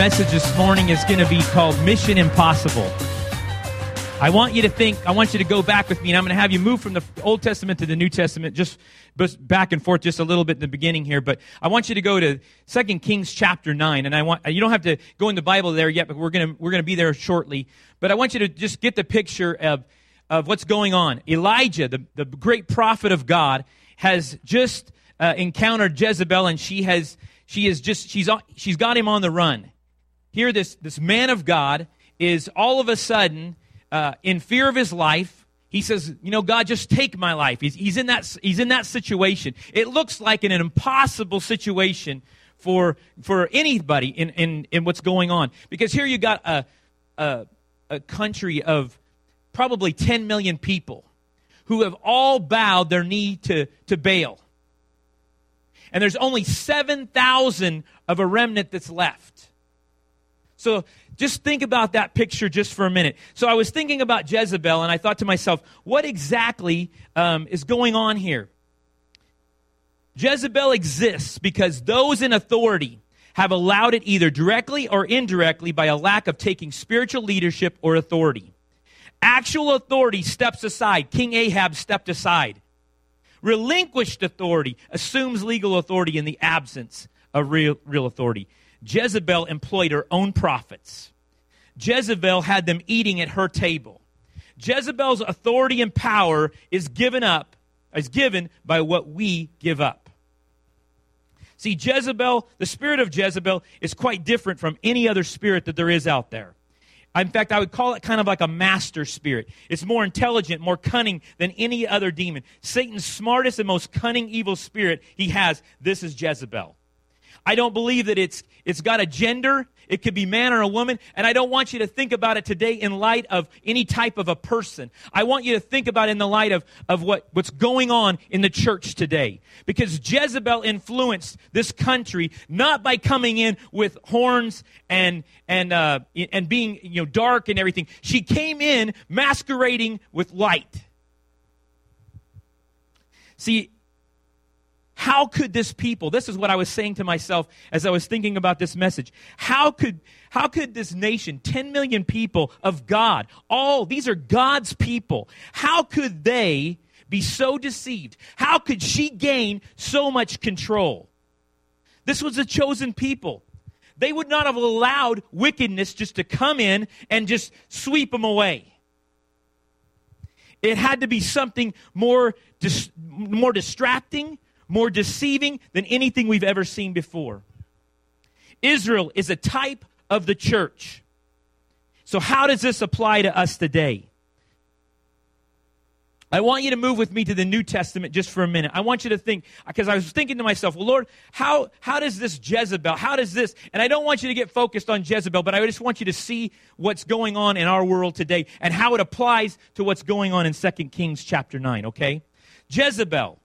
Message this morning is going to be called Mission Impossible. I want you to think, I want you to go back with me, and I'm going to have you move from the Old Testament to the New Testament, just back and forth just a little bit in the beginning here. But I want you to go to 2 Kings chapter 9, and I want, you don't have to go in the Bible there yet, but we're going to, we're going to be there shortly. But I want you to just get the picture of, of what's going on. Elijah, the, the great prophet of God, has just uh, encountered Jezebel, and she has, she is just, she's, she's got him on the run. Here, this, this man of God is all of a sudden uh, in fear of his life, he says, "You know, God, just take my life." He's, he's in that he's in that situation. It looks like an, an impossible situation for for anybody in, in in what's going on because here you got a a, a country of probably 10 million people who have all bowed their knee to, to Baal. And there's only 7,000 of a remnant that's left. So just think about that picture just for a minute. So I was thinking about Jezebel, and I thought to myself, what exactly um, is going on here? Jezebel exists because those in authority have allowed it either directly or indirectly by a lack of taking spiritual leadership or authority. Actual authority steps aside. King Ahab stepped aside. Relinquished authority assumes legal authority in the absence of real, real authority. Jezebel employed her own prophets. Jezebel had them eating at her table. Jezebel's authority and power is given up, is given by what we give up. See, Jezebel, the spirit of Jezebel is quite different from any other spirit that there is out there. In fact, I would call it kind of like a master spirit. It's more intelligent, more cunning than any other demon. Satan's smartest and most cunning evil spirit he has, this is Jezebel. I don't believe that it's, it's got a gender. It could be man or a woman. And I don't want you to think about it today in light of any type of a person. I want you to think about it in the light of, of what, what's going on in the church today. Because Jezebel influenced this country not by coming in with horns and, and, uh, and being, you know, dark and everything. She came in masquerading with light. See, how could this people, this is what I was saying to myself as I was thinking about this message. How could, how could this nation, 10 million people of God, all, these are God's people, how could they be so deceived? How could she gain so much control? This was a chosen people. They would not have allowed wickedness just to come in and just sweep them away. It had to be something more, dis- more distracting, more deceiving than anything we've ever seen before. Israel is a type of the church. So, how does this apply to us today? I want you to move with me to the New Testament just for a minute. I want you to think, because I was thinking to myself, well, Lord, how, how does this Jezebel, how does this, and I don't want you to get focused on Jezebel, but I just want you to see what's going on in our world today and how it applies to what's going on in 2 Kings chapter 9, okay? Jezebel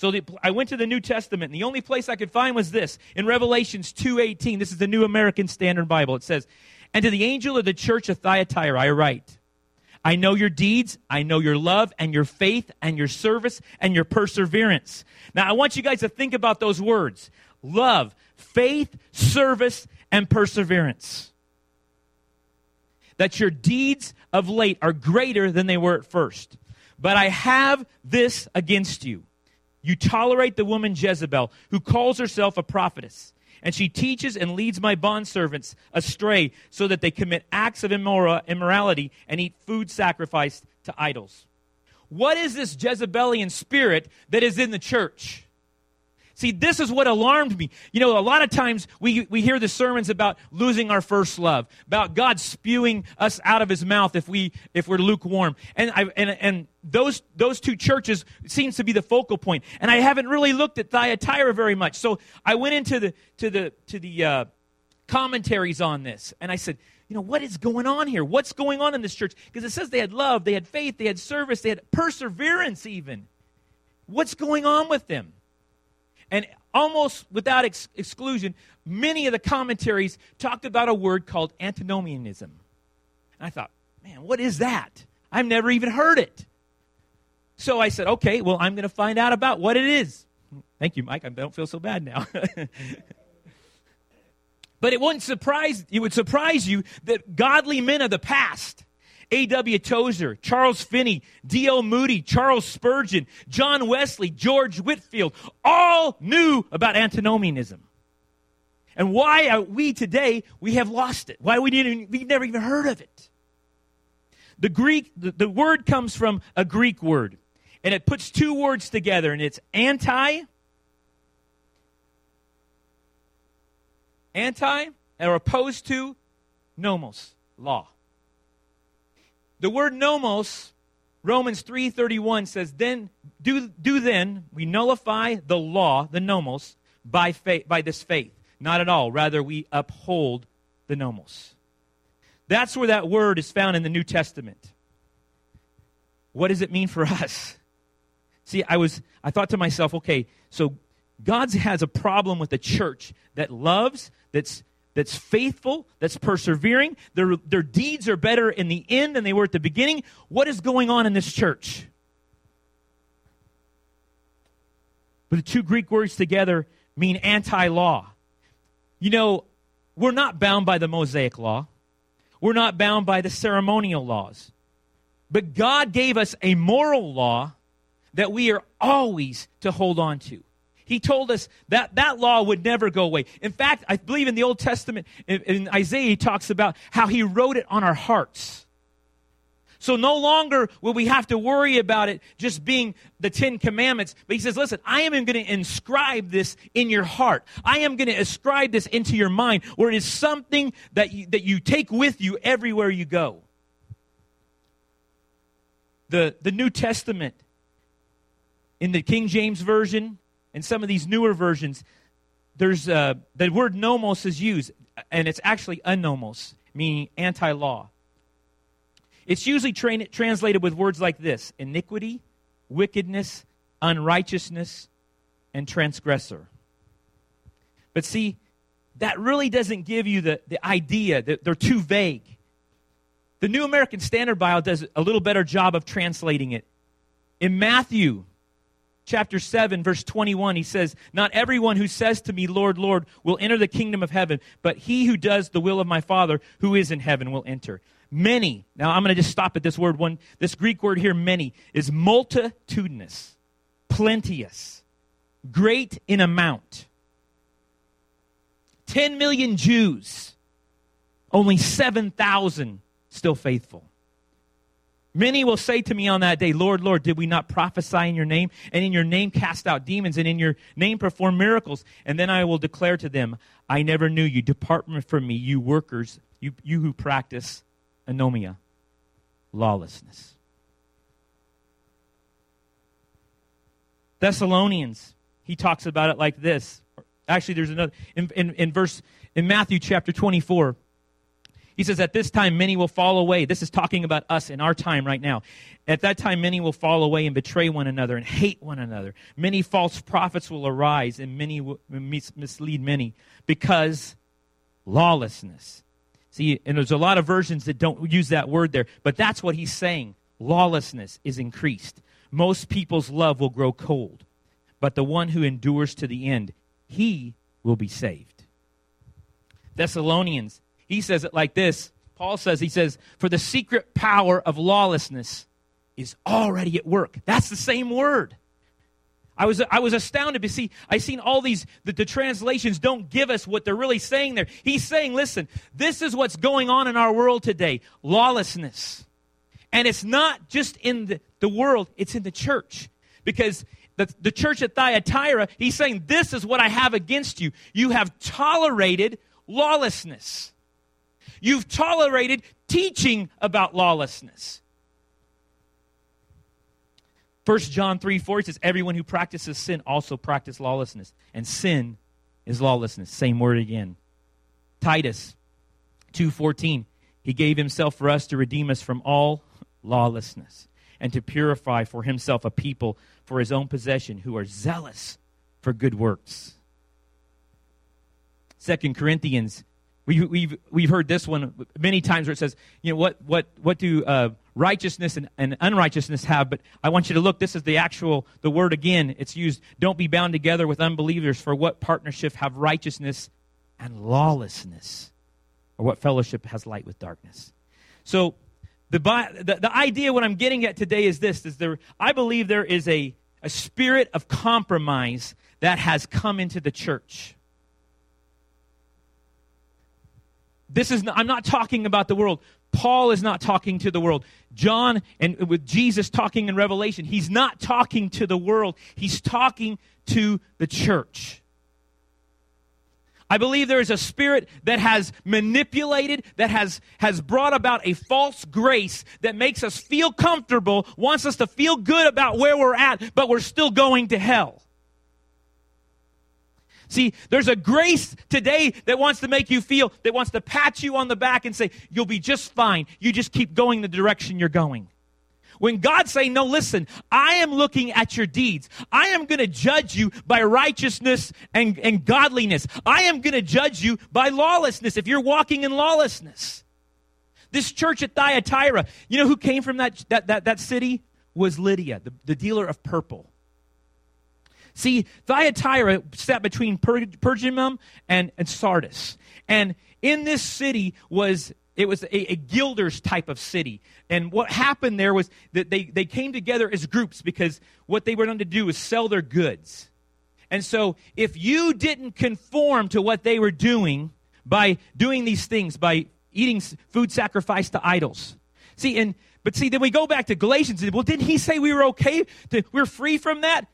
so the, I went to the New Testament, and the only place I could find was this in Revelations 2:18. This is the New American Standard Bible. It says, "And to the angel of the church of Thyatira I write, I know your deeds, I know your love and your faith and your service and your perseverance." Now I want you guys to think about those words: love, faith, service, and perseverance. That your deeds of late are greater than they were at first. But I have this against you you tolerate the woman Jezebel, who calls herself a prophetess, and she teaches and leads my bondservants astray so that they commit acts of immorality and eat food sacrificed to idols. What is this Jezebelian spirit that is in the church? See, this is what alarmed me. You know, a lot of times we, we hear the sermons about losing our first love, about God spewing us out of his mouth if, we, if we're lukewarm. And, I, and, and those, those two churches seems to be the focal point. And I haven't really looked at Thyatira very much. So I went into the, to the, to the uh, commentaries on this, and I said, you know, what is going on here? What's going on in this church? Because it says they had love, they had faith, they had service, they had perseverance even. What's going on with them? And almost without ex- exclusion, many of the commentaries talked about a word called antinomianism. And I thought, man, what is that? I've never even heard it. So I said, okay, well, I'm going to find out about what it is. Thank you, Mike. I don't feel so bad now. But it wouldn't surprise it would surprise you that godly men of the past, A.W. Tozer, Charles Finney, D.L. Moody, Charles Spurgeon, John Wesley, George Whitefield all knew about antinomianism. And why are we today, we have lost it. Why we didn't, we've never even heard of it. The Greek, the, the word comes from a Greek word, and it puts two words together, and it's anti, anti, or opposed to nomos, law. The word nomos, Romans 3:31 says, "Then do do then we nullify the law, the nomos, by faith, by this faith." Not at all. Rather, we uphold the nomos. That's where that word is found in the New Testament. What does it mean for us? See, I was I thought to myself, okay, so God has a problem with a church that loves, that's that's faithful, that's persevering. Their, their deeds are better in the end than they were at the beginning. What is going on in this church? But the two Greek words together mean anti law. You know, we're not bound by the Mosaic law, we're not bound by the ceremonial laws. But God gave us a moral law that we are always to hold on to. He told us that that law would never go away. In fact, I believe in the Old Testament, in, in Isaiah, he talks about how he wrote it on our hearts. So no longer will we have to worry about it just being the Ten Commandments. But he says, listen, I am going to inscribe this in your heart. I am going to ascribe this into your mind where it is something that you, that you take with you everywhere you go. The, the New Testament in the King James Version and some of these newer versions, there's uh, the word nomos is used, and it's actually anomos, meaning anti-law. It's usually tra- translated with words like this iniquity, wickedness, unrighteousness, and transgressor. But see, that really doesn't give you the, the idea that they're too vague. The New American Standard Bible does a little better job of translating it. In Matthew chapter 7, verse 21, he says, Not everyone who says to me, Lord, Lord, will enter the kingdom of heaven, but he who does the will of my Father who is in heaven will enter. Many. Now I'm going to just stop at this word one. This Greek word here, many, is multitudinous, plenteous, great in amount. 10 million Jews, only 7,000 still faithful. Many will say to me on that day, Lord, Lord, did we not prophesy in your name, and in your name cast out demons, and in your name perform miracles? And then I will declare to them, I never knew you. Depart from me, you workers, you, you who practice anomia, lawlessness. Thessalonians, he talks about it like this. Actually, there's another in, in, in verse in Matthew chapter 24. He says, At this time, many will fall away. This is talking about us in our time right now. At that time, many will fall away and betray one another and hate one another. Many false prophets will arise and many will mislead many because lawlessness See, and there's a lot of versions that don't use that word there, but that's what he's saying. Lawlessness is increased. Most people's love will grow cold, but the one who endures to the end, he will be saved. Thessalonians, he says it like this. Paul says, he says, for the secret power of lawlessness is already at work. That's the same word. I was, I was astounded to see, I seen all these, that the translations don't give us what they're really saying there. He's saying, listen, this is what's going on in our world today lawlessness. And it's not just in the, the world, it's in the church. Because the, the church at Thyatira, he's saying, this is what I have against you. You have tolerated lawlessness. You've tolerated teaching about lawlessness. 1 John 3 4 says, Everyone who practices sin also practices lawlessness. And sin is lawlessness. Same word again. Titus 2:14 He gave himself for us to redeem us from all lawlessness and to purify for himself a people for his own possession who are zealous for good works. Second Corinthians we, we've, we've heard this one many times where it says, you know, what, what, what do uh, righteousness and, and unrighteousness have? But I want you to look, this is the actual, the word again. It's used, don't be bound together with unbelievers, for what partnership have righteousness and lawlessness. Or what fellowship has light with darkness? So, the, the, the idea, what I'm getting at today is this is there, I believe there is a, a spirit of compromise that has come into the church. This is, not, I'm not talking about the world. Paul is not talking to the world. John and with Jesus talking in Revelation, he's not talking to the world. He's talking to the church. I believe there is a spirit that has manipulated, that has, has brought about a false grace that makes us feel comfortable, wants us to feel good about where we're at, but we're still going to hell. See, there's a grace today that wants to make you feel, that wants to pat you on the back and say, you'll be just fine. You just keep going the direction you're going. When God's saying, no, listen, I am looking at your deeds. I am going to judge you by righteousness and, and godliness. I am going to judge you by lawlessness if you're walking in lawlessness. This church at Thyatira, you know who came from that, that, that, that city? Was Lydia, the, the dealer of purple. See, Thyatira sat between per- Pergamum and, and Sardis. And in this city was it was a, a, gilders type of city. And what happened there was that they, they came together as groups because what they were going to do was sell their goods. And so if you didn't conform to what they were doing by doing these things, by eating food sacrificed to idols. See, and but see, then we go back to Galatians. Well, didn't he say we were okay? To, we're free from that?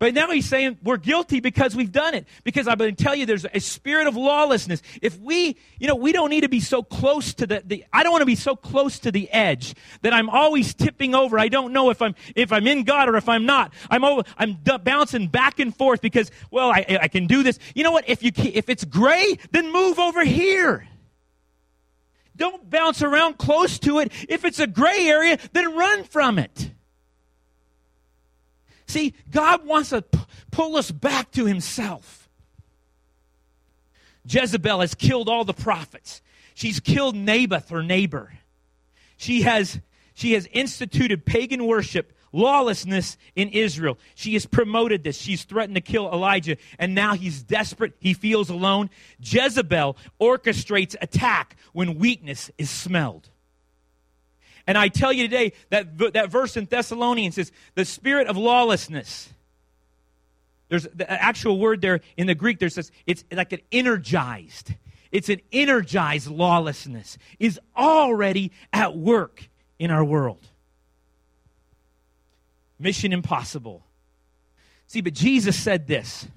But now he's saying we're guilty because we've done it. Because I'm going to tell you there's a spirit of lawlessness. If we, you know, we don't need to be so close to the, the I don't want to be so close to the edge that I'm always tipping over. I don't know if I'm, if I'm in God or if I'm not. I'm, over, I'm d- bouncing back and forth because, well, I, I can do this. You know what? If you, if it's gray, then move over here. Don't bounce around close to it. If it's a gray area, then run from it. See, God wants to p- pull us back to Himself. Jezebel has killed all the prophets. She's killed Naboth, her neighbor. She has, she has instituted pagan worship, lawlessness in Israel. She has promoted this. She's threatened to kill Elijah, and now he's desperate. He feels alone. Jezebel orchestrates attack when weakness is smelled. And I tell you today that that verse in Thessalonians says the spirit of lawlessness. There's the actual word there in the Greek. There says it's like an energized. It's an energized lawlessness is already at work in our world. Mission impossible. See, but Jesus said this.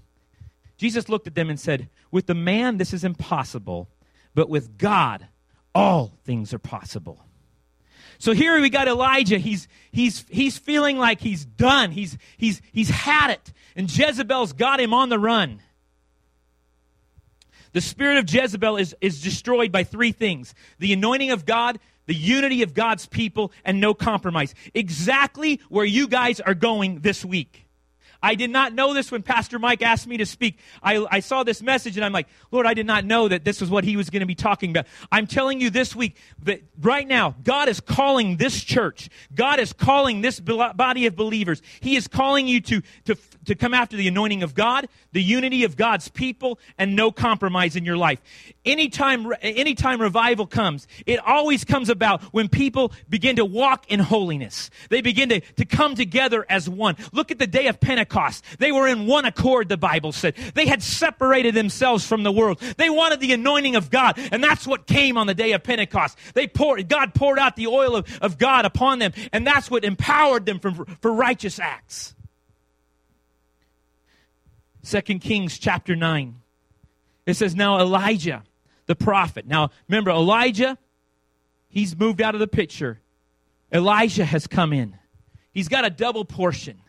Jesus looked at them and said, With the man, this is impossible, but with God, all things are possible. So here we got Elijah. He's, he's, he's feeling like he's done. He's, he's, he's had it. And Jezebel's got him on the run. The spirit of Jezebel is, is destroyed by three things the anointing of God, the unity of God's people, and no compromise. Exactly where you guys are going this week. I did not know this when Pastor Mike asked me to speak. I, I saw this message and I'm like, Lord, I did not know that this was what he was going to be talking about. I'm telling you this week that right now, God is calling this church. God is calling this body of believers. He is calling you to, to, to come after the anointing of God, the unity of God's people, and no compromise in your life. Anytime, anytime revival comes, it always comes about when people begin to walk in holiness. They begin to, to come together as one. Look at the day of Pentecost. Pentecost. They were in one accord, the Bible said. They had separated themselves from the world. They wanted the anointing of God, and that's what came on the day of Pentecost. They poured, God poured out the oil of, of God upon them, and that's what empowered them for, for righteous acts. Second Kings chapter 9. It says, Now Elisha, the prophet. Now remember, Elijah, he's moved out of the picture. Elisha has come in. He's got a double portion.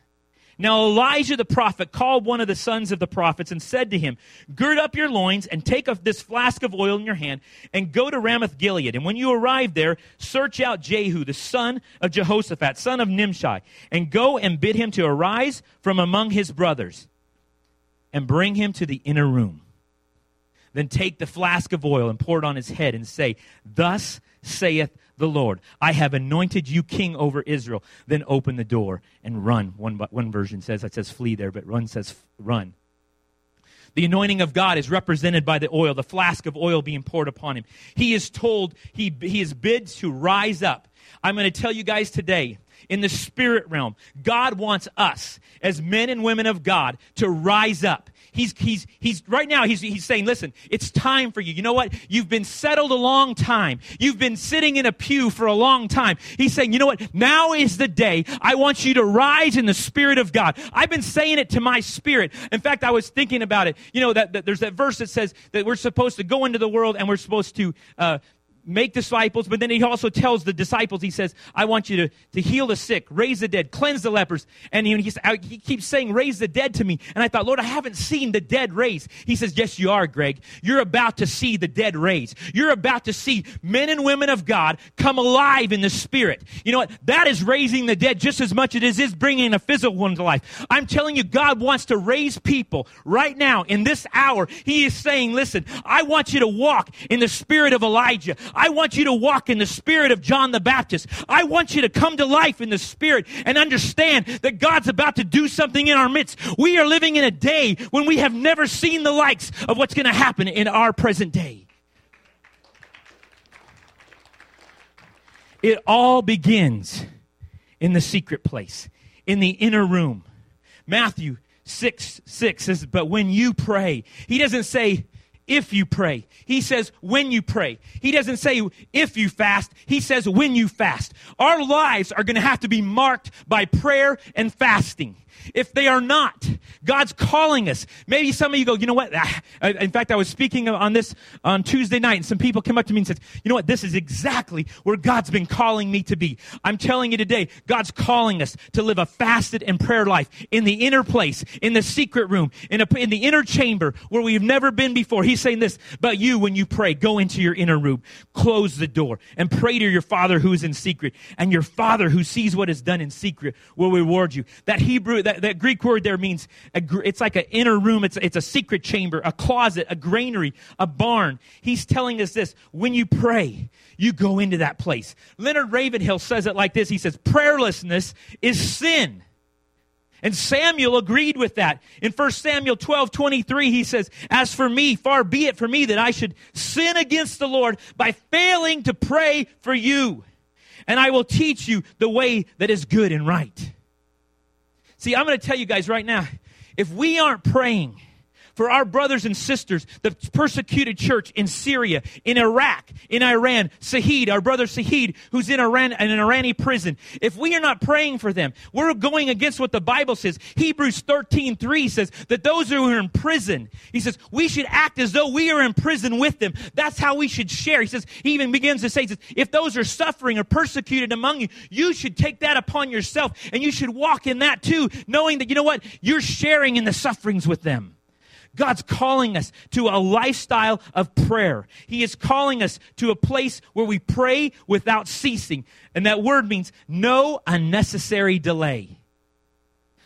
Now Elisha the prophet called one of the sons of the prophets and said to him, Gird up your loins and take this flask of oil in your hand and go to Ramoth Gilead. And when you arrive there, search out Jehu, the son of Jehoshaphat, son of Nimshi, and go and bid him to arise from among his brothers and bring him to the inner room. Then take the flask of oil and pour it on his head and say, Thus saith the Lord. I have anointed you king over Israel. Then open the door and run. One, one version says, that says flee there, but run says run. The anointing of God is represented by the oil, the flask of oil being poured upon him. He is told, he, he is bid to rise up. I'm going to tell you guys today, in the spirit realm, God wants us, as men and women of God, to rise up. He's, he's, he's, right now, he's, he's saying, listen, it's time for you. You know what? You've been settled a long time. You've been sitting in a pew for a long time. He's saying, you know what? Now is the day. I want you to rise in the Spirit of God. I've been saying it to my spirit. In fact, I was thinking about it. You know, that, that there's that verse that says that we're supposed to go into the world and we're supposed to, uh, make disciples, but then he also tells the disciples, he says, I want you to, to heal the sick, raise the dead, cleanse the lepers. And he, he keeps saying, raise the dead to me. And I thought, Lord, I haven't seen the dead raised. He says, yes, you are, Greg. You're about to see the dead raised. You're about to see men and women of God come alive in the spirit. You know what? That is raising the dead just as much as it is bringing a physical one to life. I'm telling you, God wants to raise people right now in this hour. He is saying, listen, I want you to walk in the spirit of Elijah. I want you to walk in the spirit of John the Baptist. I want you to come to life in the spirit and understand that God's about to do something in our midst. We are living in a day when we have never seen the likes of what's going to happen in our present day. It all begins in the secret place, in the inner room. Matthew 6 6 says, But when you pray, he doesn't say, if you pray. He says when you pray. He doesn't say if you fast. He says when you fast. Our lives are going to have to be marked by prayer and fasting. If they are not, God's calling us. Maybe some of you go, you know what? Ah, in fact, I was speaking on this on Tuesday night, and some people came up to me and said, you know what? This is exactly where God's been calling me to be. I'm telling you today, God's calling us to live a fasted and prayer life in the inner place, in the secret room, in, a, in the inner chamber where we've never been before. He's saying this, but you, when you pray, go into your inner room, close the door, and pray to your Father who is in secret, and your Father who sees what is done in secret will reward you. That Hebrew, that, that Greek word there means a, it's like an inner room. It's, it's a secret chamber, a closet, a granary, a barn. He's telling us this. When you pray, you go into that place. Leonard Ravenhill says it like this. He says, prayerlessness is sin. And Samuel agreed with that. In 1 Samuel 12, 23, he says, As for me, far be it for me that I should sin against the Lord by failing to pray for you. And I will teach you the way that is good and right. See, I'm going to tell you guys right now if we aren't praying, for our brothers and sisters, the persecuted church in Syria, in Iraq, in Iran, Saeed, our brother Saeed, who's in Iran, in an Irani prison. If we are not praying for them, we're going against what the Bible says. Hebrews 13, 3 says that those who are in prison, he says, we should act as though we are in prison with them. That's how we should share. He says, he even begins to say, he says, if those are suffering or persecuted among you, you should take that upon yourself and you should walk in that too, knowing that, you know what? You're sharing in the sufferings with them. God's calling us to a lifestyle of prayer. He is calling us to a place where we pray without ceasing. And that word means no unnecessary delay.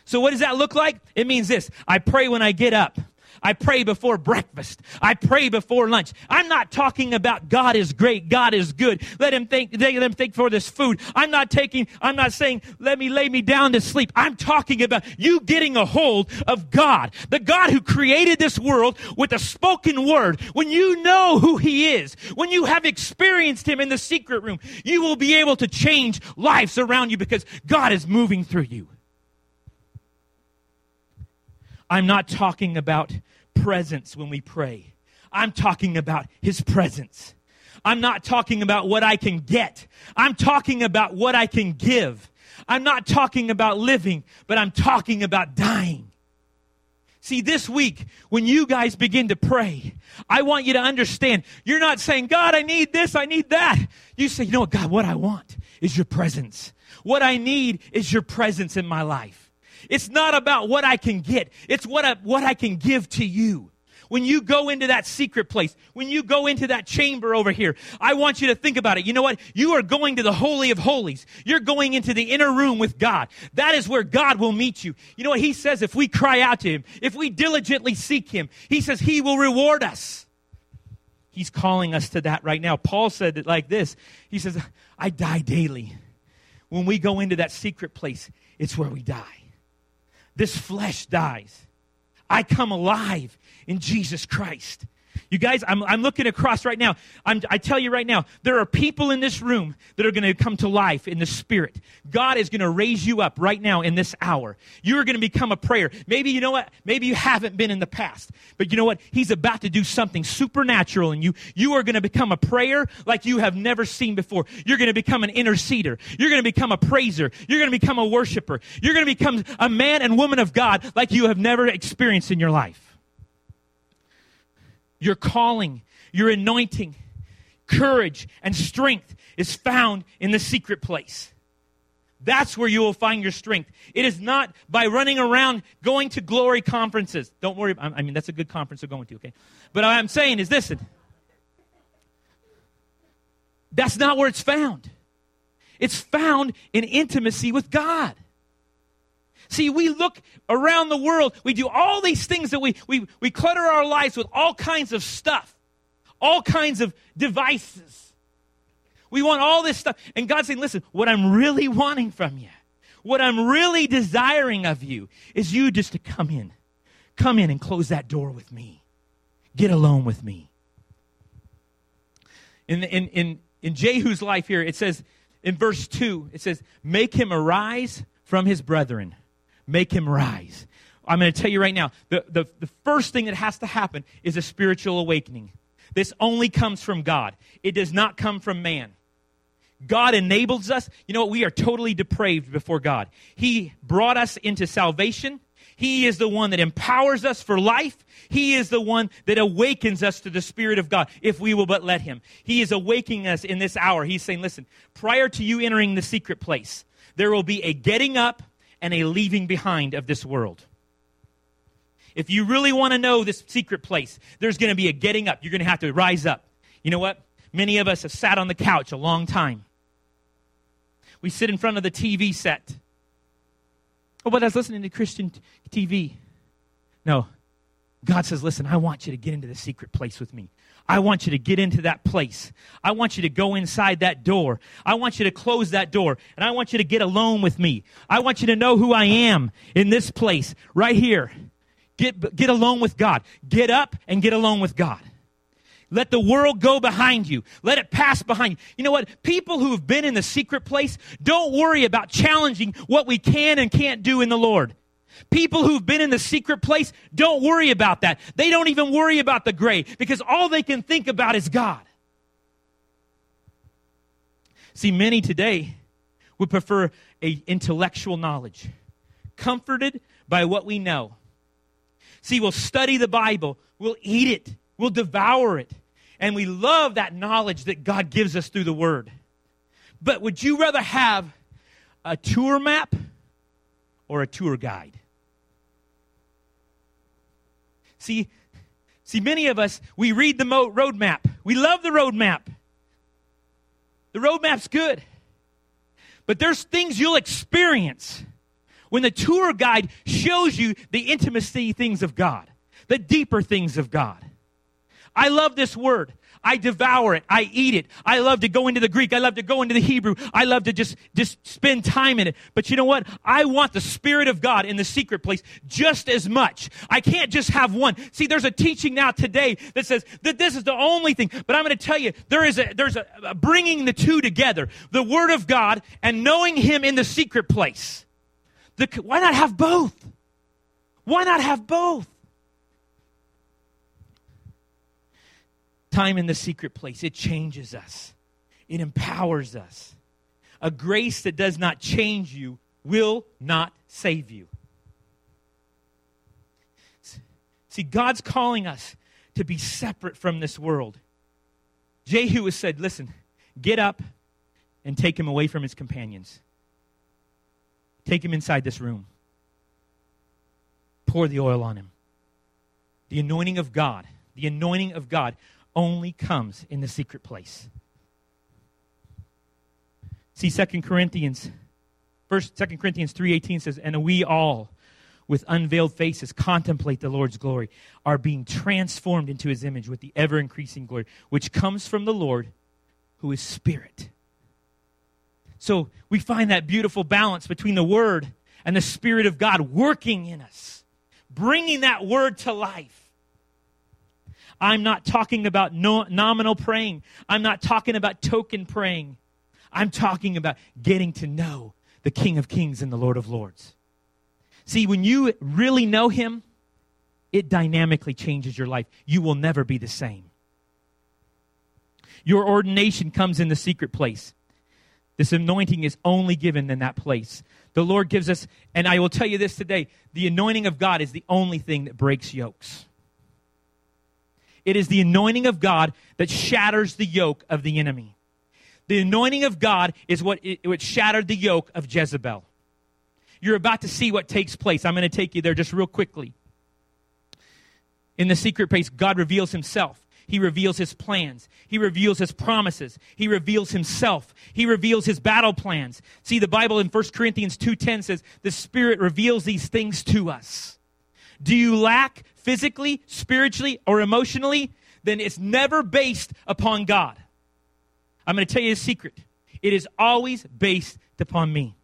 So what does that look like? It means this. I pray when I get up. I pray before breakfast. I pray before lunch. I'm not talking about God is great, God is good. Let him think, let them think for this food. I'm not taking, I'm not saying, let me lay me down to sleep. I'm talking about you getting a hold of God, the God who created this world with a spoken word. When you know who he is, when you have experienced him in the secret room, you will be able to change lives around you because God is moving through you. I'm not talking about presence when we pray. I'm talking about His presence. I'm not talking about what I can get. I'm talking about what I can give. I'm not talking about living, but I'm talking about dying. See, this week, when you guys begin to pray, I want you to understand you're not saying, God, I need this, I need that. You say, you know what, God, what I want is your presence. What I need is your presence in my life. It's not about what I can get. It's what I, what I can give to you. When you go into that secret place, when you go into that chamber over here, I want you to think about it. You know what? You are going to the Holy of Holies. You're going into the inner room with God. That is where God will meet you. You know what? He says if we cry out to Him, if we diligently seek Him, He says He will reward us. He's calling us to that right now. Paul said it like this He says, I die daily. When we go into that secret place, it's where we die. This flesh dies. I come alive in Jesus Christ. You guys, I'm, I'm looking across right now. I'm, I tell you right now, there are people in this room that are going to come to life in the Spirit. God is going to raise you up right now in this hour. You are going to become a prayer. Maybe you know what? Maybe you haven't been in the past, but you know what? He's about to do something supernatural in you. You are going to become a prayer like you have never seen before. You're going to become an interceder. You're going to become a praiser. You're going to become a worshiper. You're going to become a man and woman of God like you have never experienced in your life your calling, your anointing, courage, and strength is found in the secret place. That's where you will find your strength. It is not by running around going to glory conferences. Don't worry. I mean, that's a good conference to go to, okay? But what I'm saying is listen. That's not where it's found. It's found in intimacy with God. See, we look around the world, we do all these things that we, we, we clutter our lives with all kinds of stuff, all kinds of devices. We want all this stuff. And God's saying, listen, what I'm really wanting from you, what I'm really desiring of you is you just to come in. Come in and close that door with me. Get alone with me. In, in, in, in Jehu's life here, it says in verse 2, it says, Make him arise from his brethren make him rise. I'm going to tell you right now the, the, the first thing that has to happen is a spiritual awakening. This only comes from God, it does not come from man. God enables us. You know what? We are totally depraved before God. He brought us into salvation. He is the one that empowers us for life. He is the one that awakens us to the Spirit of God if we will but let Him. He is awakening us in this hour. He's saying, listen, prior to you entering the secret place, there will be a getting up and a leaving behind of this world. If you really want to know this secret place, there's going to be a getting up. You're going to have to rise up. You know what? Many of us have sat on the couch a long time. We sit in front of the TV set. Oh, but I was listening to Christian TV. No. God says, listen, I want you to get into the secret place with me. I want you to get into that place. I want you to go inside that door. I want you to close that door. And I want you to get alone with me. I want you to know who I am in this place, right here. Get, get alone with God. Get up and get alone with God. Let the world go behind you. Let it pass behind you. You know what? People who have been in the secret place don't worry about challenging what we can and can't do in the Lord. People who've been in the secret place don't worry about that. They don't even worry about the grave because all they can think about is God. See, many today would prefer a intellectual knowledge, comforted by what we know. See, we'll study the Bible, we'll eat it, we'll devour it, and we love that knowledge that God gives us through the Word. But would you rather have a tour map or a tour guide? See, see, many of us, we read the mo- road map. We love the road map. The road map's good. But there's things you'll experience when the tour guide shows you the intimacy things of God, the deeper things of God. I love this word. I devour it. I eat it. I love to go into the Greek. I love to go into the Hebrew. I love to just, just spend time in it. But you know what? I want the Spirit of God in the secret place just as much. I can't just have one. See, there's a teaching now today that says that this is the only thing. But I'm going to tell you, there is a, there's a, a bringing the two together. The Word of God and knowing Him in the secret place. The, why not have both? Why not have both? Time in the secret place. It changes us, it empowers us. A grace that does not change you will not save you. See, God's calling us to be separate from this world. Jehu has said, listen, get up and take him away from his companions. Take him inside this room. Pour the oil on him. The anointing of God, the anointing of God only comes in the secret place. See, Second Corinthians, first Second Corinthians 3.18 says, And we all, with unveiled faces, contemplate the Lord's glory, are being transformed into his image with the ever increasing glory, which comes from the Lord, who is Spirit. So we find that beautiful balance between the Word and the Spirit of God working in us bringing that word to life. I'm not talking about no, nominal praying. I'm not talking about token praying. I'm talking about getting to know the King of Kings and the Lord of Lords. See, when you really know Him, it dynamically changes your life. You will never be the same. Your ordination comes in the secret place. This anointing is only given in that place. The Lord gives us, and I will tell you this today the anointing of God is the only thing that breaks yokes. It is the anointing of God that shatters the yoke of the enemy. The anointing of God is what, it, what shattered the yoke of Jezebel. You're about to see what takes place. I'm going to take you there just real quickly. In the secret place, God reveals himself. He reveals his plans. He reveals his promises. He reveals himself. He reveals his battle plans. See, the Bible in 1 Corinthians 2.10 says, the Spirit reveals these things to us. Do you lack physically, spiritually, or emotionally? Then it's never based upon God. I'm going to tell you a secret. It is always based upon me.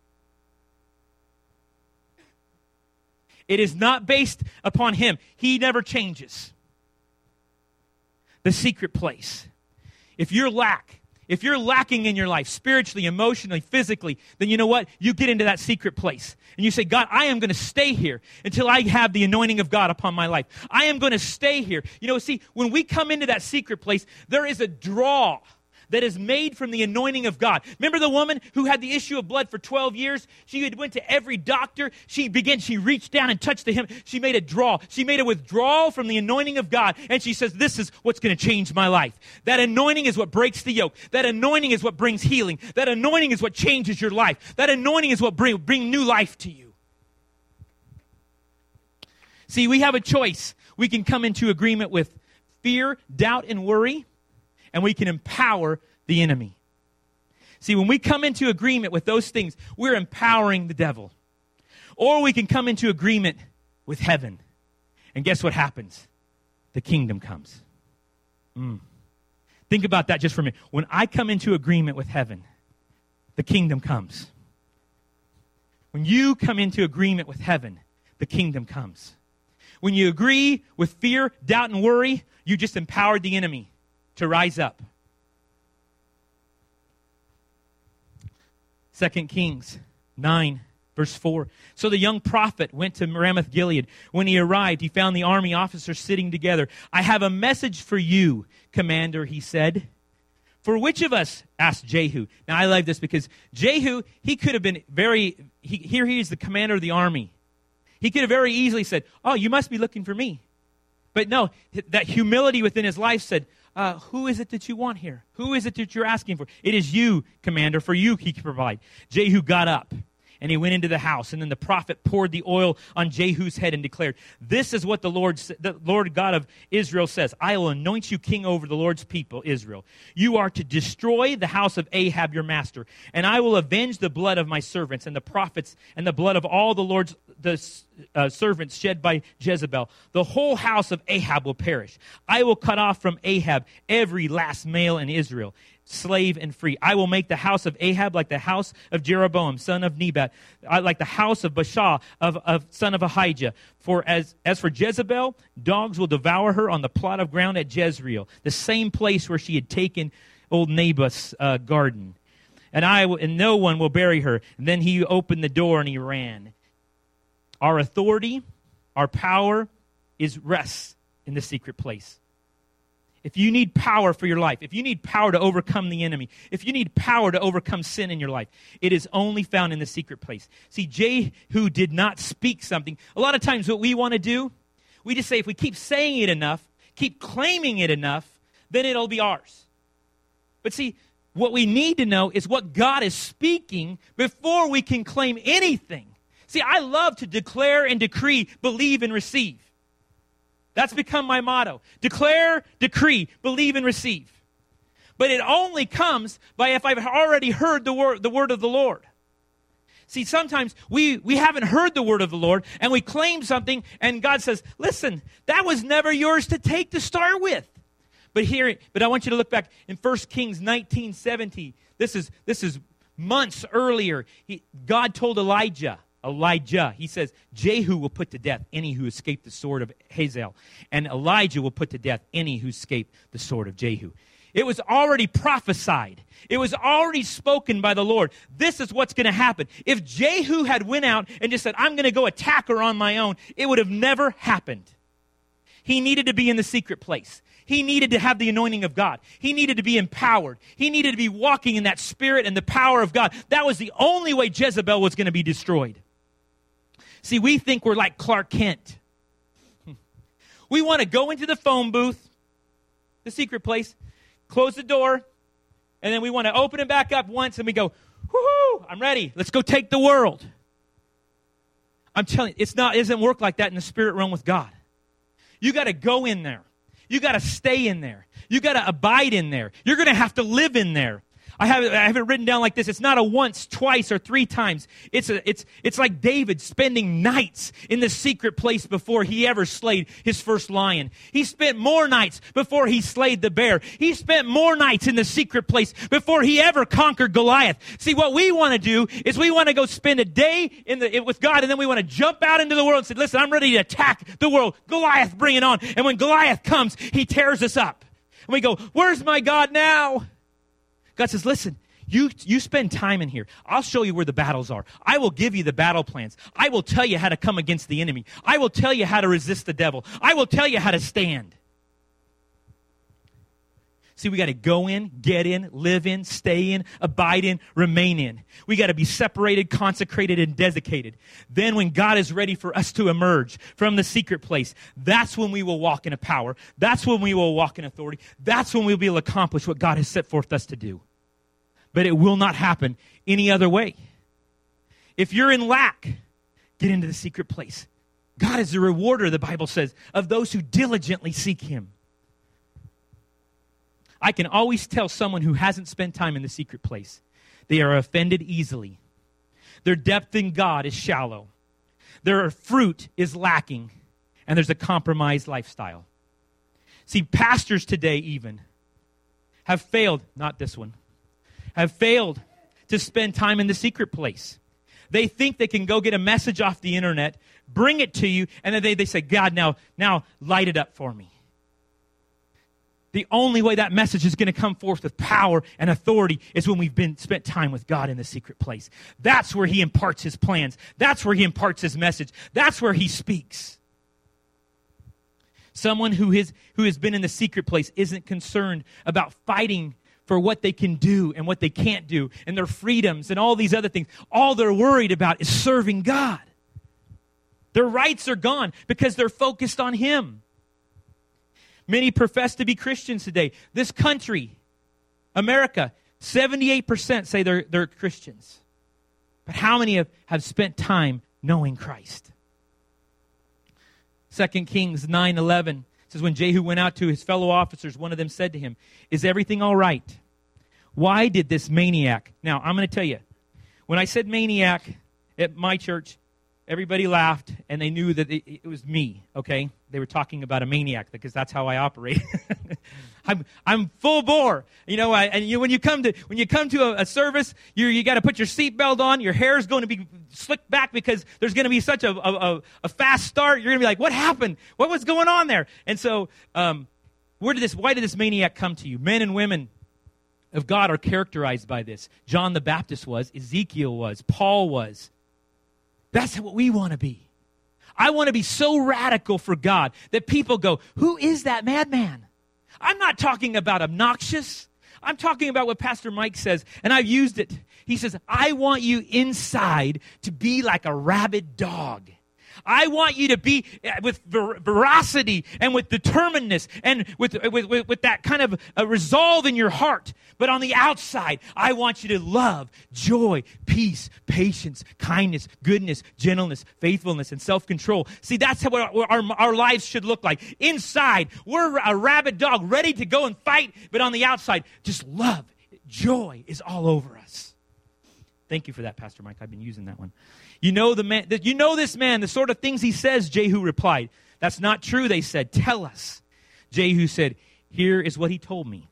It is not based upon him. He never changes. The secret place. If you're lack, if you're lacking in your life, spiritually, emotionally, physically, then you know what? You get into that secret place. And you say, God, I am going to stay here until I have the anointing of God upon my life. I am going to stay here. You know, see, when we come into that secret place, there is a draw that is made from the anointing of God. Remember the woman who had the issue of blood for 12 years? She had went to every doctor. She began, she reached down and touched the hem. She made a draw. She made a withdrawal from the anointing of God. And she says, this is what's going to change my life. That anointing is what breaks the yoke. That anointing is what brings healing. That anointing is what changes your life. That anointing is what bring, bring new life to you. See, we have a choice. We can come into agreement with fear, doubt, and worry and we can empower the enemy. See, when we come into agreement with those things, we're empowering the devil. Or we can come into agreement with heaven. And guess what happens? The kingdom comes. Mm. Think about that just for a minute. When I come into agreement with heaven, the kingdom comes. When you come into agreement with heaven, the kingdom comes. When you agree with fear, doubt, and worry, you just empowered the enemy to rise up. Second Kings 9, verse 4. So the young prophet went to Ramoth Gilead. When he arrived, he found the army officers sitting together. I have a message for you, commander, he said. For which of us? asked Jehu. Now I like this because Jehu, he could have been very, he, here he is the commander of the army. He could have very easily said, Oh, you must be looking for me. But no, that humility within his life said, uh, who is it that you want here? Who is it that you're asking for? It is you, commander. For you, he can provide. Jehu got up and he went into the house. And then the prophet poured the oil on Jehu's head and declared, This is what the Lord, the Lord God of Israel says I will anoint you king over the Lord's people, Israel. You are to destroy the house of Ahab, your master, and I will avenge the blood of my servants and the prophets and the blood of all the Lord's the uh, servants shed by Jezebel. The whole house of Ahab will perish. I will cut off from Ahab every last male in Israel slave and free. I will make the house of Ahab like the house of Jeroboam, son of Nebat, like the house of Baasha, of, of son of Ahijah. For as, as for Jezebel, dogs will devour her on the plot of ground at Jezreel, the same place where she had taken old Naboth's uh, garden. And I and no one will bury her. And then he opened the door and he ran. Our authority, our power, is rest in the secret place if you need power for your life, if you need power to overcome the enemy, if you need power to overcome sin in your life, it is only found in the secret place. See, Jehu did not speak something. A lot of times, what we want to do, we just say, if we keep saying it enough, keep claiming it enough, then it'll be ours. But see, what we need to know is what God is speaking before we can claim anything. See, I love to declare and decree, believe and receive. That's become my motto. Declare, decree, believe, and receive. But it only comes by if I've already heard the word, the word of the Lord. See, sometimes we, we haven't heard the word of the Lord and we claim something and God says, listen, that was never yours to take to start with. But here, but I want you to look back in 1 Kings 19, 70. This is, this is months earlier. He, God told Elijah, Elijah. He says, Jehu will put to death any who escape the sword of Hazael, and Elijah will put to death any who escape the sword of Jehu. It was already prophesied. It was already spoken by the Lord. This is what's going to happen. If Jehu had went out and just said, I'm going to go attack her on my own, it would have never happened. He needed to be in the secret place. He needed to have the anointing of God. He needed to be empowered. He needed to be walking in that spirit and the power of God. That was the only way Jezebel was going to be destroyed. See, we think we're like Clark Kent. We want to go into the phone booth, the secret place, close the door, and then we want to open it back up once and we go, whoo, I'm ready. Let's go take the world. I'm telling you, it's not, it doesn't work like that in the spirit realm with God. You got to go in there. You got to stay in there. You got to abide in there. You're going to have to live in there. I have, I have it written down like this. It's not a once, twice, or three times. It's, a, it's, it's like David spending nights in the secret place before he ever slayed his first lion. He spent more nights before he slayed the bear. He spent more nights in the secret place before he ever conquered Goliath. See, what we want to do is we want to go spend a day in the, with God and then we want to jump out into the world and say, listen, I'm ready to attack the world. Goliath, bring it on. And when Goliath comes, he tears us up. And we go, where's my God now? God says, listen, you, you spend time in here. I'll show you where the battles are. I will give you the battle plans. I will tell you how to come against the enemy. I will tell you how to resist the devil. I will tell you how to stand. See, we got to go in, get in, live in, stay in, abide in, remain in. We got to be separated, consecrated, and dedicated. Then, when God is ready for us to emerge from the secret place, that's when we will walk in a power. That's when we will walk in authority. That's when we'll be able to accomplish what God has set forth us to do. But it will not happen any other way. If you're in lack, get into the secret place. God is the rewarder, the Bible says, of those who diligently seek Him. I can always tell someone who hasn't spent time in the secret place. They are offended easily. Their depth in God is shallow. Their fruit is lacking. And there's a compromised lifestyle. See, pastors today, even, have failed, not this one, have failed to spend time in the secret place. They think they can go get a message off the internet, bring it to you, and then they, they say, God, now, now light it up for me the only way that message is going to come forth with power and authority is when we've been spent time with God in the secret place. That's where he imparts his plans. That's where he imparts his message. That's where he speaks. Someone who has, who has been in the secret place isn't concerned about fighting for what they can do and what they can't do and their freedoms and all these other things. All they're worried about is serving God. Their rights are gone because they're focused on Him. Many profess to be Christians today. This country, America, 78% say they're, they're Christians. But how many have, have spent time knowing Christ? 2 Kings 9 11 says, When Jehu went out to his fellow officers, one of them said to him, Is everything all right? Why did this maniac? Now, I'm going to tell you, when I said maniac at my church, everybody laughed and they knew that it, it, was me okay? They were talking about a maniac because that's how i operate. I'm, I'm full bore. You know I, and you, when you come to when you come to a, a service you, you got to put your seatbelt on your hair is going to be slicked back because there's going to be such a, a, a, fast start you're going to be like what happened? What was going on there? And so um, where did this why did this maniac come to you? Men and women of god are characterized by this. John the baptist was ezekiel was paul was that's what we want to be. I want to be so radical for God that people go, Who is that madman? I'm not talking about obnoxious. I'm talking about what Pastor Mike says, and I've used it. He says, I want you inside to be like a rabid dog. I want you to be uh, with ver- veracity and with determinedness and with, with, with, with that kind of a resolve in your heart. But on the outside, I want you to love, joy, peace, patience, kindness, goodness, gentleness, faithfulness, and self control. See, that's how our, our, our lives should look like. Inside, we're a rabid dog ready to go and fight, but on the outside, just love, joy is all over us. Thank you for that, Pastor Mike. I've been using that one. You know the man you know this man, the sort of things he says, Jehu replied. That's not true, they said. Tell us. Jehu said, Here is what he told me.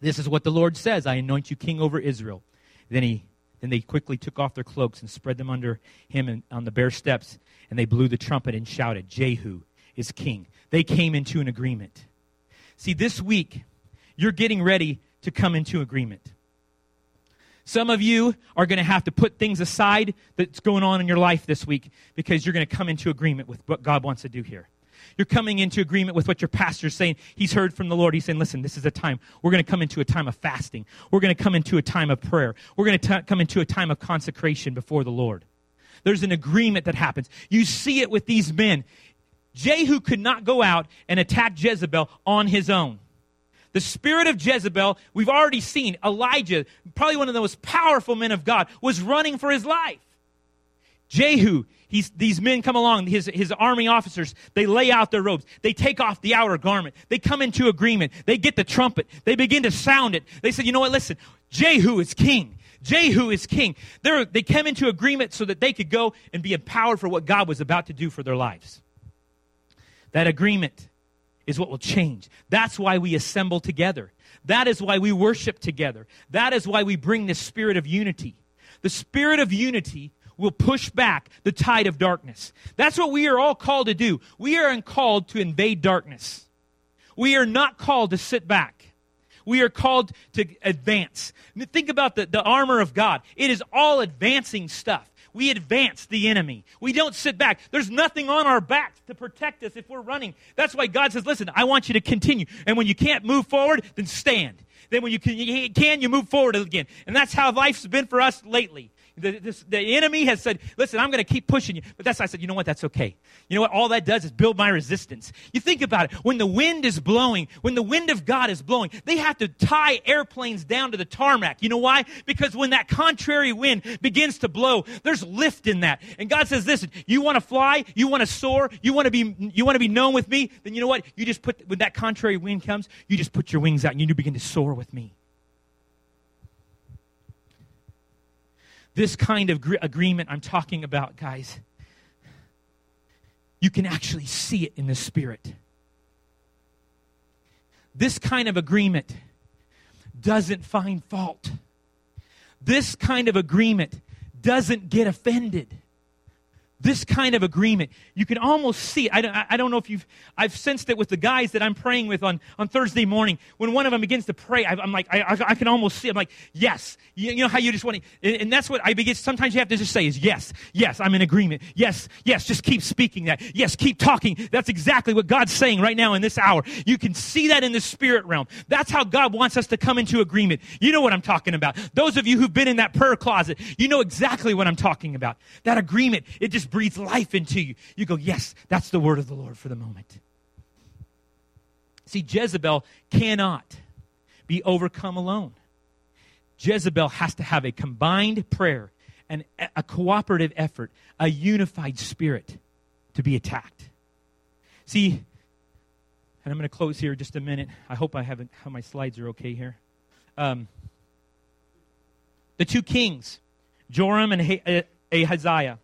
This is what the Lord says I anoint you king over Israel. Then he Then they quickly took off their cloaks and spread them under him and, on the bare steps, and they blew the trumpet and shouted, Jehu is king. They came into an agreement. See, this week, you're getting ready to come into agreement. Some of you are going to have to put things aside that's going on in your life this week because you're going to come into agreement with what God wants to do here. You're coming into agreement with what your pastor's saying. He's heard from the Lord. He's saying, listen, this is a time. We're going to come into a time of fasting. We're going to come into a time of prayer. We're going to come into a time of consecration before the Lord. There's an agreement that happens. You see it with these men. Jehu could not go out and attack Jezebel on his own. The spirit of Jezebel, we've already seen Elijah, probably one of the most powerful men of God, was running for his life. Jehu, he's, these men come along, his, his army officers, they lay out their robes. They take off the outer garment. They come into agreement. They get the trumpet. They begin to sound it. They said, you know what, listen, Jehu is king. Jehu is king. They're, they came into agreement so that they could go and be empowered for what God was about to do for their lives. That agreement is what will change. That's why we assemble together. That is why we worship together. That is why we bring this spirit of unity. The spirit of unity will push back the tide of darkness. That's what we are all called to do. We are called to invade darkness. We are not called to sit back. We are called to advance. Think about the, the armor of God. It is all advancing stuff. We advance the enemy. We don't sit back. There's nothing on our backs to protect us if we're running. That's why God says, listen, I want you to continue. And when you can't move forward, then stand. Then when you can, you can, you move forward again. And that's how life's been for us lately. The, this, the enemy has said, listen, I'm going to keep pushing you. But that's, I said, you know what? That's okay. You know what? All that does is build my resistance. You think about it. When the wind is blowing, when the wind of God is blowing, they have to tie airplanes down to the tarmac. You know why? Because when that contrary wind begins to blow, there's lift in that. And God says, listen, you want to fly? You want to soar? You want to be, you want to be known with me? Then you know what? You just put, when that contrary wind comes, you just put your wings out and you begin to soar with me. This kind of gr- agreement I'm talking about, guys, you can actually see it in the Spirit. This kind of agreement doesn't find fault. This kind of agreement doesn't get offended this kind of agreement. You can almost see it. I, I, don't know if you've, I've sensed it with the guys that I'm praying with on, on Thursday morning. When one of them begins to pray, I, am like, I, I, can almost see, I'm like, yes. You, you know how you just want to, and, and, that's what I begin, sometimes you have to just say is yes, yes, I'm in agreement. Yes, yes, just keep speaking that. Yes, keep talking. That's exactly what God's saying right now in this hour. You can see that in the spirit realm. That's how God wants us to come into agreement. You know what I'm talking about. Those of you who've been in that prayer closet, you know exactly what I'm talking about. That agreement, it just breathes life into you. You go, yes, that's the word of the Lord for the moment. See, Jezebel cannot be overcome alone. Jezebel has to have a combined prayer and a cooperative effort, a unified spirit to be attacked. See, and I'm going to close here just a minute. I hope I haven't, how my slides are okay here. Um, the two kings, Joram and Ahaziah,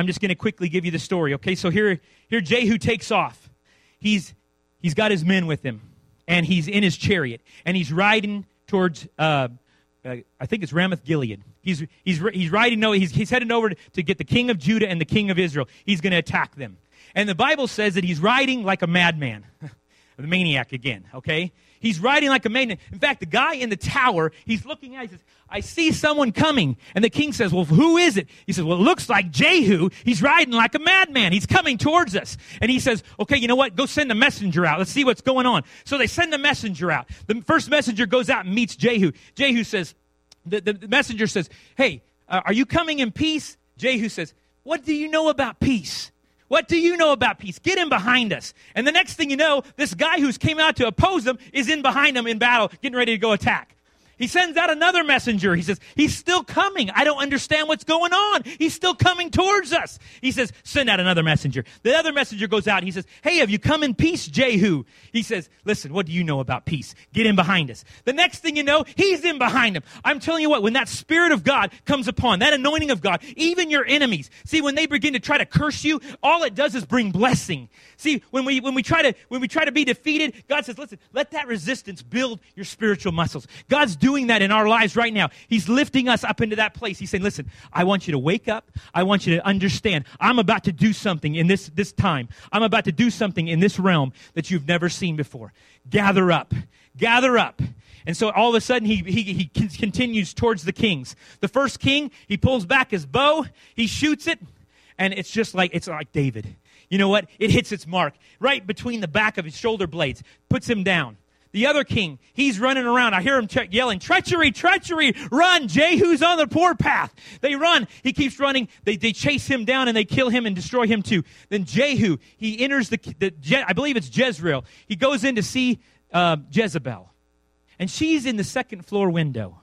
I'm just going to quickly give you the story. Okay, so here, here Jehu takes off. He's he's got his men with him, and he's in his chariot, and he's riding towards. Uh, uh, I think it's Ramoth Gilead. He's he's he's riding. No, he's he's heading over to, get the king of Judah and the king of Israel. He's going to attack them, and the Bible says that he's riding like a madman, the maniac again. Okay, He's riding like a maniac. In fact, the guy in the tower, he's looking at, he says, I see someone coming. And the king says, Well, who is it? He says, Well, it looks like Jehu. He's riding like a madman. He's coming towards us. And he says, Okay, you know what? Go send a messenger out. Let's see what's going on. So they send a messenger out. The first messenger goes out and meets Jehu. Jehu says, The, the, the messenger says, Hey, uh, are you coming in peace? Jehu says, What do you know about peace? What do you know about peace? Get in behind us. And the next thing you know, this guy who's came out to oppose them is in behind them in battle, getting ready to go attack. He sends out another messenger. He says, He's still coming. I don't understand what's going on. He's still coming towards us. He says, Send out another messenger. The other messenger goes out. He says, Hey, have you come in peace, Jehu? He says, Listen, what do you know about peace? Get in behind us. The next thing you know, he's in behind him. I'm telling you what, when that Spirit of God comes upon, that anointing of God, even your enemies, see, when they begin to try to curse you, all it does is bring blessing. See, when we, when we try to, when we try to be defeated, God says, Listen, let that resistance build your spiritual muscles. God's doing doing that in our lives right now. He's lifting us up into that place. He's saying, listen, I want you to wake up. I want you to understand. I'm about to do something in this, this time. I'm about to do something in this realm that you've never seen before. Gather up. Gather up. And so all of a sudden he, he, he continues towards the kings. The first king, he pulls back his bow, he shoots it, and it's just like, it's like David. You know what? It hits its mark right between the back of his shoulder blades, puts him down. The other king, he's running around. I hear him yelling, treachery, treachery, run. Jehu's on the poor path. They run. He keeps running. They, they chase him down and they kill him and destroy him too. Then Jehu, he enters the, the I believe it's Jezreel. He goes in to see uh, Jezebel. And she's in the second floor window,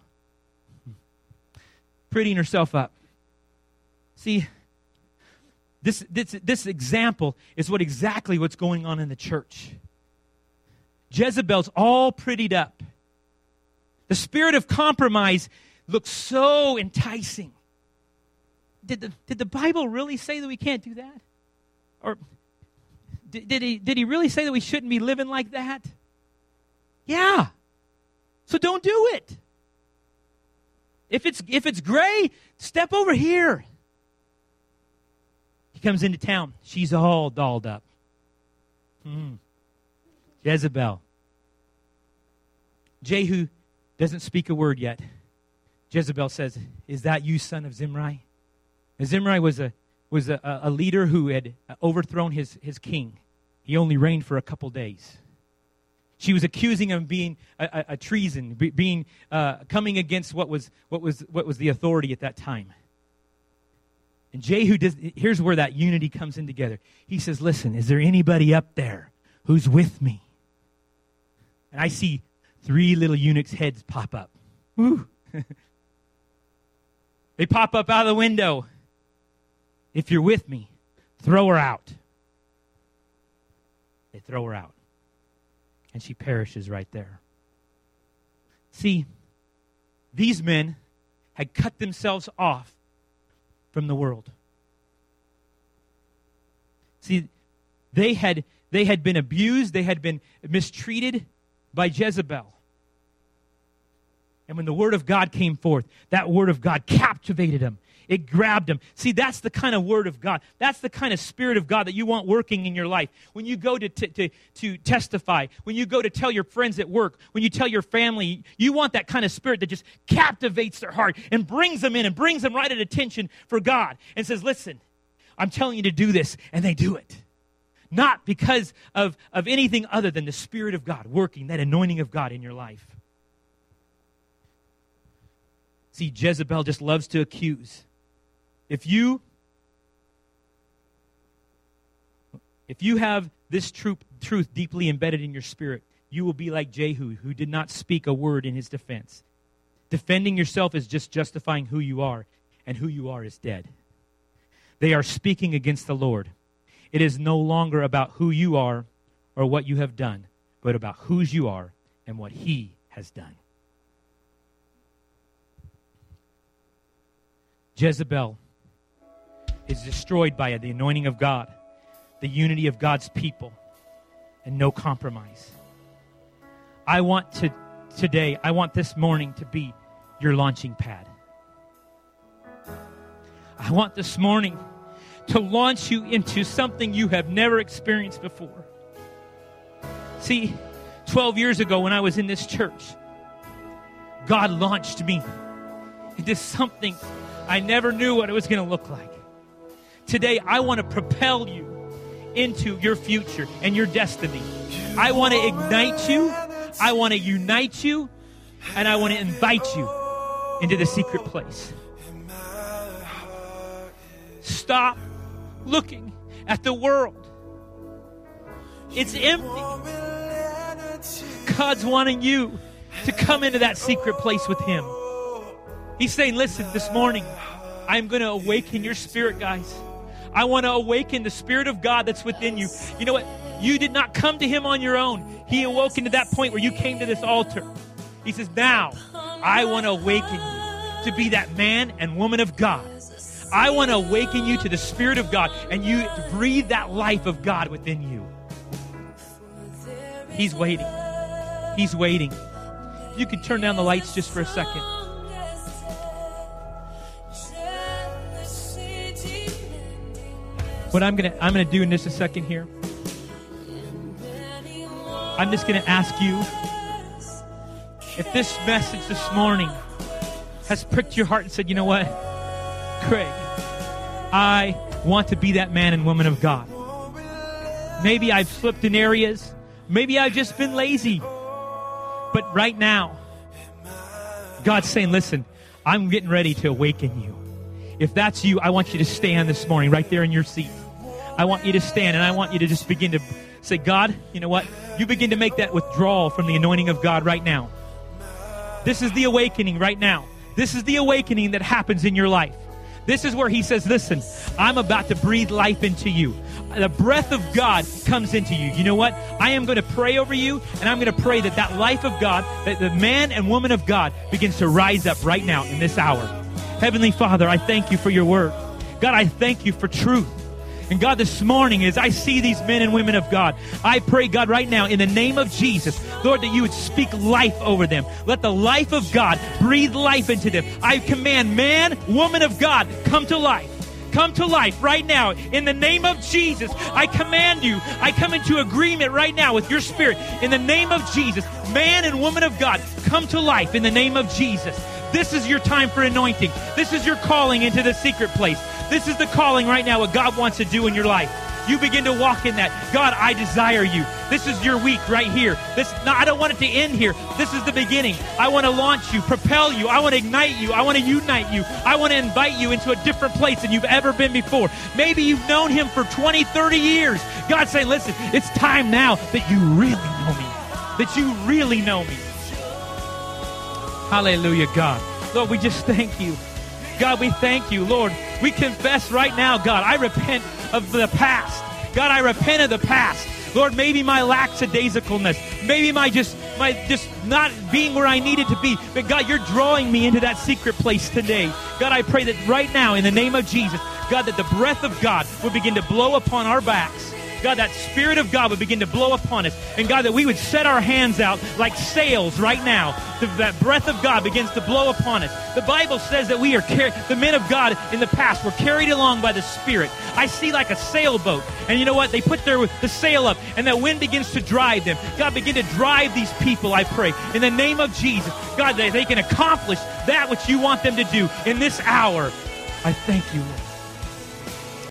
prettying herself up. See, this, this, this example is what exactly what's going on in the church. Jezebel's all prettied up. The spirit of compromise looks so enticing. Did the, did the Bible really say that we can't do that? Or did, did, he, did he really say that we shouldn't be living like that? Yeah. So don't do it. If it's, if it's gray, step over here. He comes into town. She's all dolled up. Hmm. Jezebel. Jehu doesn't speak a word yet. Jezebel says, Is that you, son of Zimri? And Zimri was a, was a, a leader who had overthrown his, his king. He only reigned for a couple days. She was accusing him of being a, a, a treason, be, being uh, coming against what was, what, was, what was the authority at that time. And Jehu does, here's where that unity comes in together. He says, Listen, is there anybody up there who's with me? and I see three little eunuchs' heads pop up. Woo. they pop up out of the window. If you're with me, throw her out. They throw her out. And she perishes right there. See, these men had cut themselves off from the world. See, they had they had been abused, they had been mistreated, by Jezebel. And when the word of God came forth, that word of God captivated him. It grabbed him. See, that's the kind of word of God. That's the kind of spirit of God that you want working in your life. When you go to, t- to, to testify, when you go to tell your friends at work, when you tell your family, you want that kind of spirit that just captivates their heart and brings them in and brings them right at attention for God and says, Listen, I'm telling you to do this. And they do it not because of, of anything other than the Spirit of God working, that anointing of God in your life. See, Jezebel just loves to accuse. If you if you have this truth, truth deeply embedded in your spirit, you will be like Jehu, who did not speak a word in his defense. Defending yourself is just justifying who you are, and who you are is dead. They are speaking against the Lord. It is no longer about who you are or what you have done, but about whose you are and what He has done. Jezebel is destroyed by the anointing of God, the unity of God's people, and no compromise. I want to today, I want this morning to be your launching pad. I want this morning to launch you into something you have never experienced before. See, 12 years ago when I was in this church, God launched me into something I never knew what it was going to look like. Today, I want to propel you into your future and your destiny. I want to ignite you, I want to unite you, and I want to invite you into the secret place. Stop looking at the world. It's empty. God's wanting you to come into that secret place with Him. He's saying, Listen, this morning, I'm going to awaken your spirit, guys. I want to awaken the Spirit of God that's within you. You know what? You did not come to Him on your own. He awoke into that point where you came to this altar. He says, Now, I want to awaken you to be that man and woman of God I want to awaken you to the Spirit of God and you to breathe that life of God within you. He's waiting. He's waiting. You could turn down the lights just for a second. What I'm gonna I'm gonna do in just a second here. I'm just gonna ask you if this message this morning has pricked your heart and said, you know what, Craig, I want to be that man and woman of God. Maybe I've slipped in areas. Maybe I've just been lazy. But right now, God's saying, listen, I'm getting ready to awaken you. If that's you, I want you to stand this morning right there in your seat. I want you to stand and I want you to just begin to say, God, you know what? You begin to make that withdrawal from the anointing of God right now. This is the awakening right now. This is the awakening that happens in your life. This is where he says, Listen, I'm about to breathe life into you. The breath of God comes into you. You know what? I am going to pray over you, and I'm going to pray that that life of God, that the man and woman of God begins to rise up right now in this hour. Heavenly Father, I thank you for your word. God, I thank you for truth. And God, this morning, as I see these men and women of God, I pray, God, right now, in the name of Jesus, Lord, that you would speak life over them. Let the life of God breathe life into them. I command man, woman of God, come to life come to life right now in the name of Jesus. I command you. I come into agreement right now with your spirit in the name of Jesus. Man and woman of God, come to life in the name of Jesus. This is your time for anointing. This is your calling into the secret place. This is the calling right now, what God wants to do in your life. You begin to walk in that. God, I desire you. This is your week right here. This, no, I don't want it to end here. This is the beginning. I want to launch you, propel you. I want to ignite you. I want to unite you. I want to invite you into a different place than you've ever been before. Maybe you've known Him for 20, 30 years. God's saying, listen, it's time now that you really know me. That you really know me. Hallelujah, God. Lord, we just thank you. God, we thank you, Lord. We confess right now, God, I repent of the past. God, I repent of the past. Lord, maybe my lackadaisicalness, maybe my just my just not being where I needed to be. But God, you're drawing me into that secret place today. God, I pray that right now, in the name of Jesus, God, that the breath of God would begin to blow upon our backs. God, that Spirit of God would begin to blow upon us. And God, that we would set our hands out like sails right now. That breath of God begins to blow upon us. The Bible says that we are the men of God in the past were carried along by the Spirit. I see like a sailboat. And you know what? They put their the sail up and that wind begins to drive them. God, begin to drive these people, I pray. In the name of Jesus. God, that they can accomplish that which you want them to do in this hour. I thank you, Lord.